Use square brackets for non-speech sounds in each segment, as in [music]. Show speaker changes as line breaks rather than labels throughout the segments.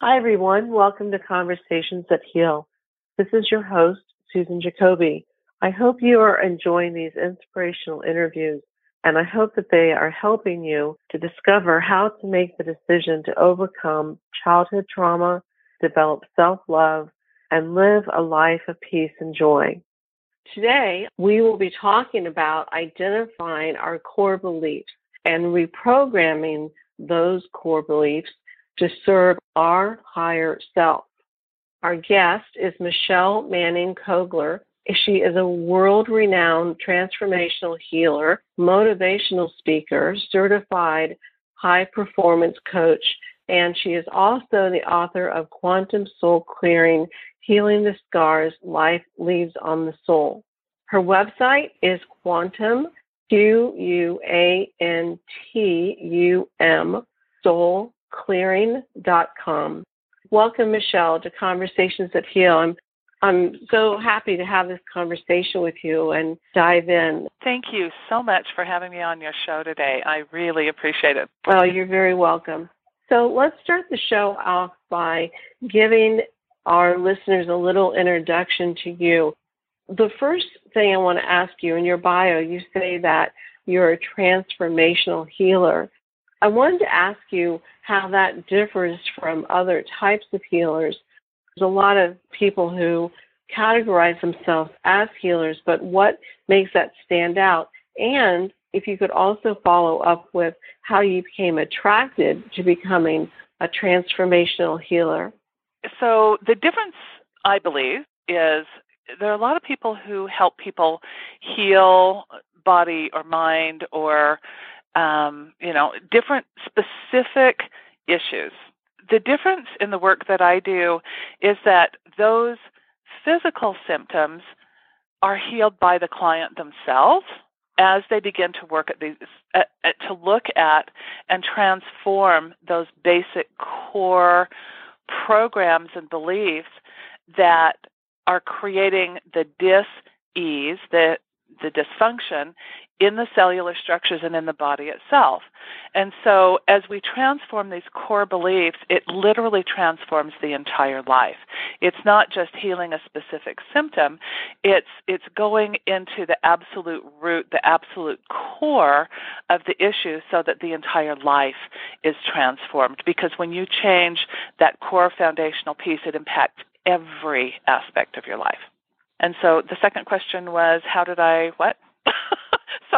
Hi, everyone. Welcome to Conversations That Heal. This is your host, Susan Jacobi. I hope you are enjoying these inspirational interviews, and I hope that they are helping you to discover how to make the decision to overcome childhood trauma, develop self love, and live a life of peace and joy. Today, we will be talking about identifying our core beliefs and reprogramming those core beliefs to serve our higher self. Our guest is Michelle Manning Kogler. She is a world renowned transformational healer, motivational speaker, certified high performance coach, and she is also the author of Quantum Soul Clearing Healing the Scars Life Leaves on the Soul. Her website is quantum, Q U A N T U M, soul clearing.com. Welcome, Michelle, to Conversations That Heal. I'm, I'm so happy to have this conversation with you and dive in.
Thank you so much for having me on your show today. I really appreciate it.
Oh, you're very welcome. So let's start the show off by giving our listeners a little introduction to you. The first thing I want to ask you in your bio, you say that you're a transformational healer. I wanted to ask you how that differs from other types of healers. There's a lot of people who categorize themselves as healers, but what makes that stand out? And if you could also follow up with how you became attracted to becoming a transformational healer.
So, the difference, I believe, is there are a lot of people who help people heal body or mind or um, you know, different specific issues. The difference in the work that I do is that those physical symptoms are healed by the client themselves as they begin to work at these at, at, to look at and transform those basic core programs and beliefs that are creating the dis-ease, the the dysfunction in the cellular structures and in the body itself. And so as we transform these core beliefs, it literally transforms the entire life. It's not just healing a specific symptom, it's it's going into the absolute root, the absolute core of the issue so that the entire life is transformed because when you change that core foundational piece it impacts every aspect of your life. And so the second question was, how did I what?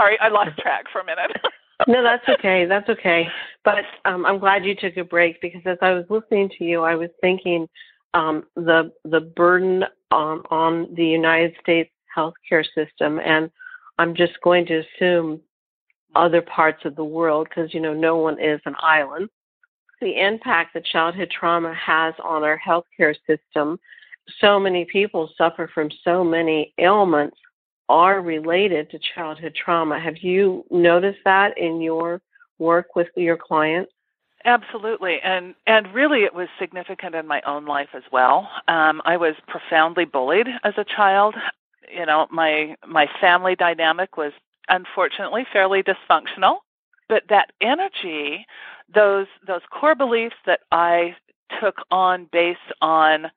Sorry, I lost track for a minute. [laughs]
no, that's okay. That's okay. But um, I'm glad you took a break because as I was listening to you, I was thinking um, the the burden on on the United States healthcare system, and I'm just going to assume other parts of the world because you know no one is an island. The impact that childhood trauma has on our healthcare system so many people suffer from so many ailments are related to childhood trauma. Have you noticed that in your work with your clients?
Absolutely, and and really, it was significant in my own life as well. Um, I was profoundly bullied as a child. You know, my my family dynamic was unfortunately fairly dysfunctional, but that energy, those those core beliefs that I took on based on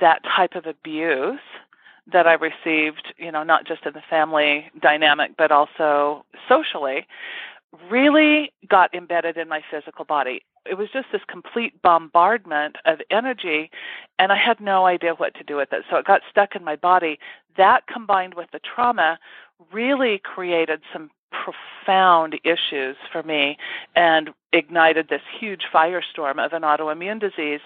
that type of abuse that I received, you know, not just in the family dynamic, but also socially, really got embedded in my physical body. It was just this complete bombardment of energy, and I had no idea what to do with it. So it got stuck in my body. That combined with the trauma really created some profound issues for me and ignited this huge firestorm of an autoimmune disease.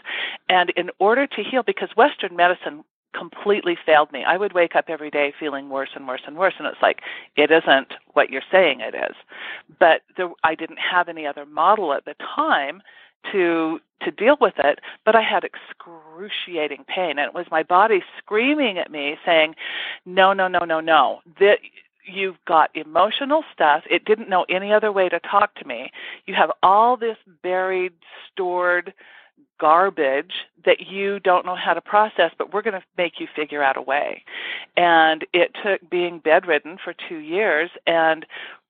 And in order to heal, because Western medicine completely failed me. I would wake up every day feeling worse and worse and worse, and it's like it isn't what you're saying it is. But there, I didn't have any other model at the time to to deal with it, but I had excruciating pain, and it was my body screaming at me, saying, "No, no, no, no, no! That you've got emotional stuff. It didn't know any other way to talk to me. You have all this buried, stored garbage that you don't know how to process, but we're going to make you figure out a way. And it took being bedridden for two years and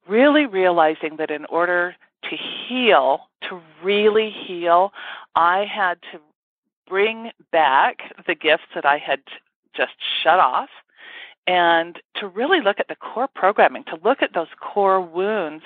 really realizing that in order to heal, to really heal, I had to bring back the gifts that I had just shut off and to really look at the core programming to look at those core wounds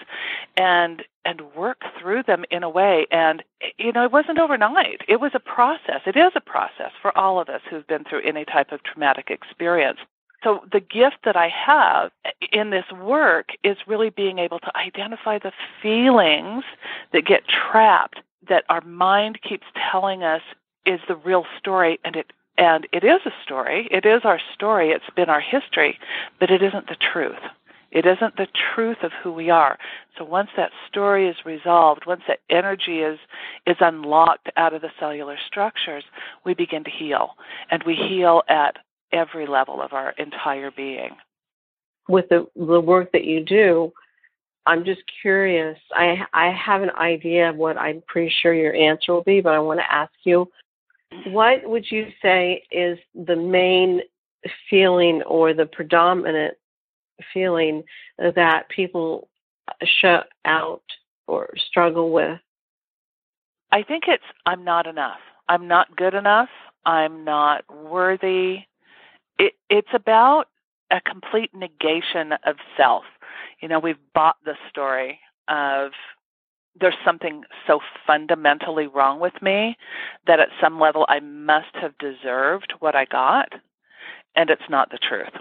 and and work through them in a way. And you know it wasn't overnight. It was a process. It is a process for all of us who've been through any type of traumatic experience. So the gift that i have in this work is really being able to identify the feelings that get trapped that our mind keeps telling us is the real story and it and it is a story. It is our story. It's been our history, but it isn't the truth. It isn't the truth of who we are. So once that story is resolved, once that energy is is unlocked out of the cellular structures, we begin to heal. And we heal at every level of our entire being.
With the the work that you do, I'm just curious. I I have an idea of what I'm pretty sure your answer will be, but I want to ask you what would you say is the main feeling or the predominant feeling that people shut out or struggle with?
I think it's I'm not enough. I'm not good enough. I'm not worthy. It, it's about a complete negation of self. You know, we've bought the story of there's something so fundamentally wrong with me that at some level I must have deserved what I got, and it's not the truth.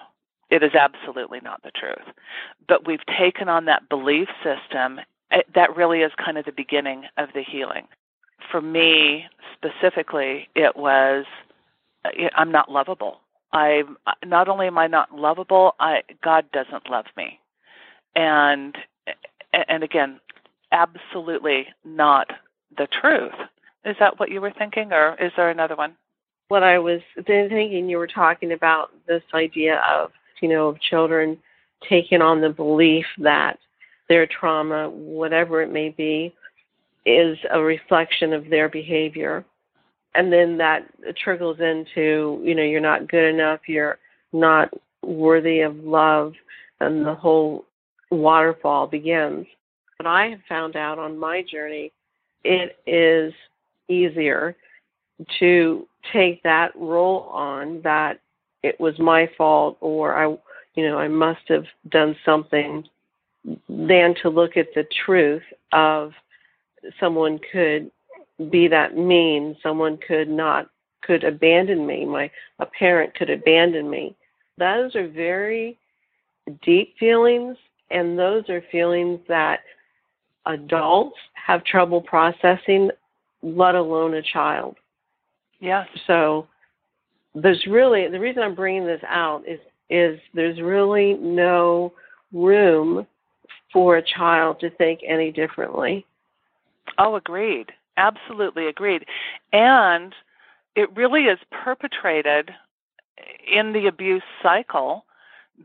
It is absolutely not the truth. But we've taken on that belief system. That really is kind of the beginning of the healing. For me specifically, it was I'm not lovable. I not only am I not lovable, I God doesn't love me. And and again, absolutely not the truth. Is that what you were thinking, or is there another one?
What I was thinking, you were talking about this idea of, you know, of children taking on the belief that their trauma, whatever it may be, is a reflection of their behavior. And then that trickles into, you know, you're not good enough, you're not worthy of love, and the whole waterfall begins what I have found out on my journey, it is easier to take that role on that it was my fault or I you know I must have done something than to look at the truth of someone could be that mean someone could not could abandon me my a parent could abandon me. Those are very deep feelings and those are feelings that adults have trouble processing, let alone a child.
Yes.
So there's really the reason I'm bringing this out is is there's really no room for a child to think any differently.
Oh, agreed. Absolutely agreed. And it really is perpetrated in the abuse cycle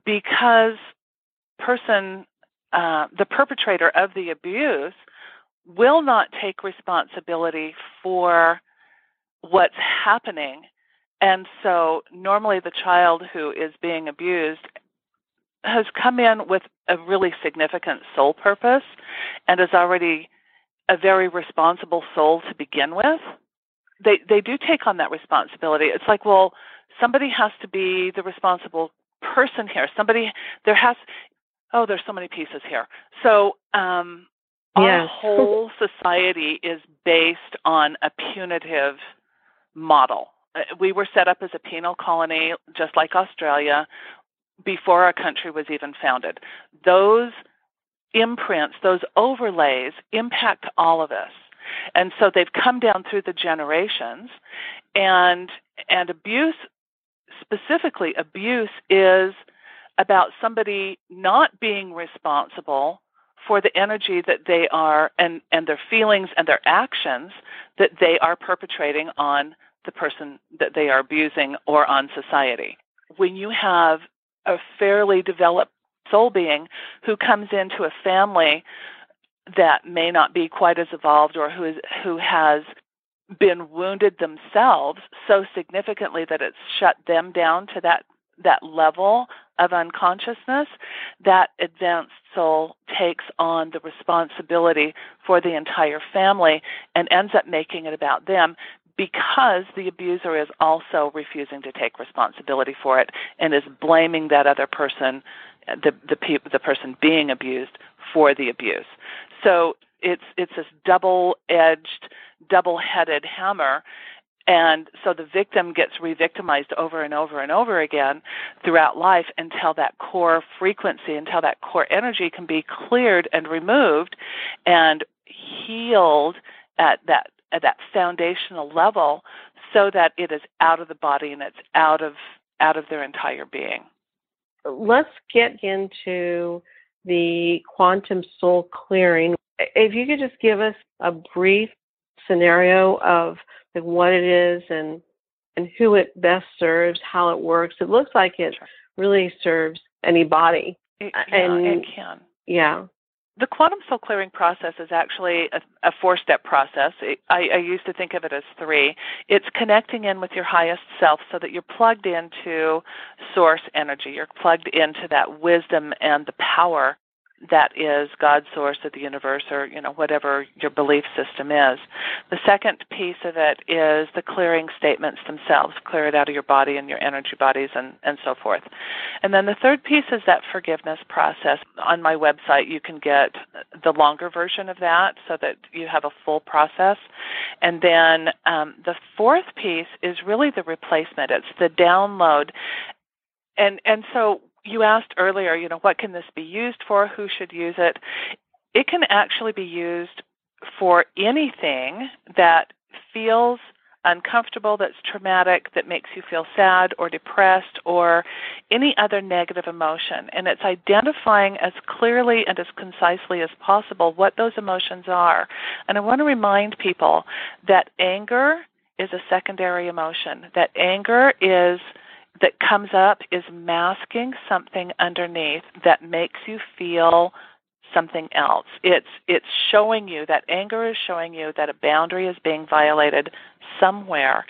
because person uh, the perpetrator of the abuse will not take responsibility for what's happening. And so, normally, the child who is being abused has come in with a really significant soul purpose and is already a very responsible soul to begin with. They they do take on that responsibility. It's like, well, somebody has to be the responsible person here. Somebody there has oh, there's so many pieces here. So um, our whole [laughs] society is based on a punitive model. Uh, we were set up as a penal colony, just like Australia, before our country was even founded. Those imprints, those overlays impact all of us. And so they've come down through the generations and and abuse specifically abuse is about somebody not being responsible for the energy that they are and, and their feelings and their actions that they are perpetrating on the person that they are abusing or on society. When you have a fairly developed soul being who comes into a family that may not be quite as evolved or who is who has been wounded themselves so significantly that it's shut them down to that that level of unconsciousness, that advanced soul takes on the responsibility for the entire family and ends up making it about them because the abuser is also refusing to take responsibility for it and is blaming that other person, the the, pe- the person being abused, for the abuse. So it's it's this double-edged, double-headed hammer and so the victim gets re-victimized over and over and over again throughout life until that core frequency, until that core energy can be cleared and removed and healed at that at that foundational level so that it is out of the body and it's out of out of their entire being.
Let's get into the quantum soul clearing. If you could just give us a brief scenario of like what it is and and who it best serves, how it works. It looks like it really serves anybody.
It, yeah, and it can.
Yeah.
The quantum soul clearing process is actually a, a four step process. It, I, I used to think of it as three. It's connecting in with your highest self so that you're plugged into source energy. You're plugged into that wisdom and the power that is God's source of the universe or you know whatever your belief system is. The second piece of it is the clearing statements themselves, clear it out of your body and your energy bodies and and so forth. And then the third piece is that forgiveness process. On my website you can get the longer version of that so that you have a full process. And then um, the fourth piece is really the replacement. It's the download and and so you asked earlier, you know, what can this be used for? Who should use it? It can actually be used for anything that feels uncomfortable, that's traumatic, that makes you feel sad or depressed or any other negative emotion. And it's identifying as clearly and as concisely as possible what those emotions are. And I want to remind people that anger is a secondary emotion, that anger is that comes up is masking something underneath that makes you feel something else. It's it's showing you that anger is showing you that a boundary is being violated somewhere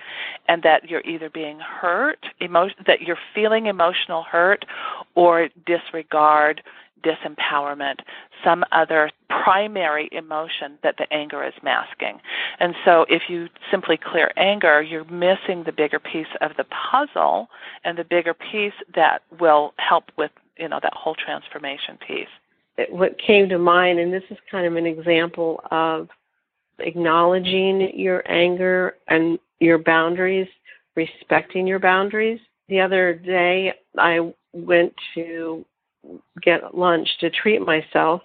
and that you're either being hurt, emo- that you're feeling emotional hurt or disregard disempowerment, some other primary emotion that the anger is masking. And so if you simply clear anger, you're missing the bigger piece of the puzzle and the bigger piece that will help with, you know, that whole transformation piece.
What came to mind, and this is kind of an example of acknowledging your anger and your boundaries, respecting your boundaries. The other day, I went to get lunch to treat myself.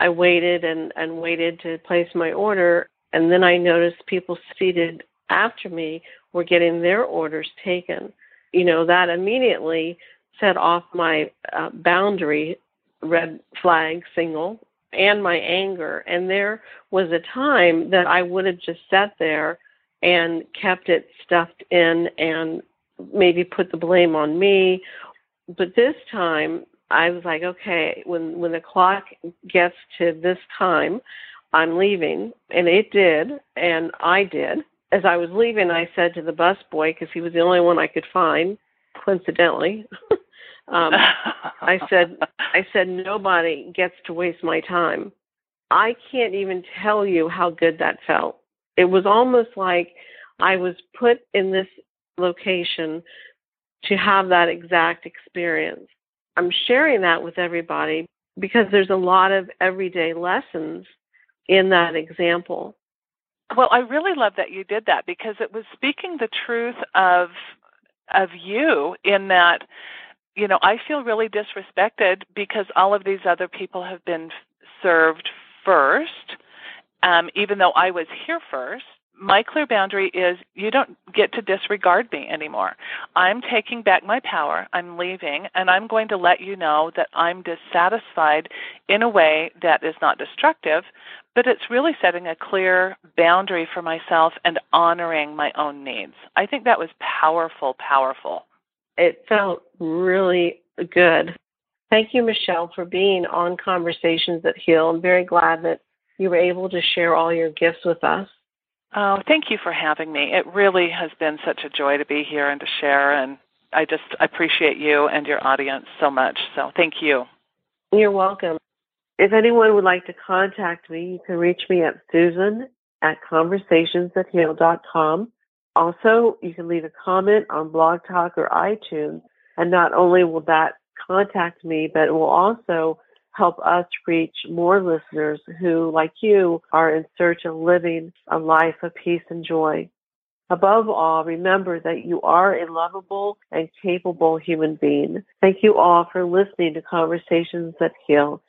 I waited and, and waited to place my order, and then I noticed people seated after me were getting their orders taken. You know, that immediately set off my uh, boundary red flag signal and my anger. And there was a time that I would have just sat there and kept it stuffed in and maybe put the blame on me. But this time, I was like, okay, when when the clock gets to this time, I'm leaving, and it did, and I did. As I was leaving, I said to the bus boy because he was the only one I could find, coincidentally. [laughs] um, I [laughs] said, I said nobody gets to waste my time. I can't even tell you how good that felt. It was almost like I was put in this location to have that exact experience. I'm sharing that with everybody because there's a lot of everyday lessons in that example.
Well, I really love that you did that because it was speaking the truth of of you in that you know, I feel really disrespected because all of these other people have been served first, um, even though I was here first my clear boundary is you don't get to disregard me anymore. I'm taking back my power. I'm leaving, and I'm going to let you know that I'm dissatisfied in a way that is not destructive, but it's really setting a clear boundary for myself and honoring my own needs. I think that was powerful, powerful.
It felt really good. Thank you, Michelle, for being on Conversations That Heal. I'm very glad that you were able to share all your gifts with us.
Oh, thank you for having me. It really has been such a joy to be here and to share, and I just appreciate you and your audience so much. So thank you.
You're welcome. If anyone would like to contact me, you can reach me at Susan at conversationsthatheal.com. Also, you can leave a comment on Blog Talk or iTunes, and not only will that contact me, but it will also help us reach more listeners who, like you, are in search of living a life of peace and joy. Above all, remember that you are a lovable and capable human being. Thank you all for listening to Conversations That Heal.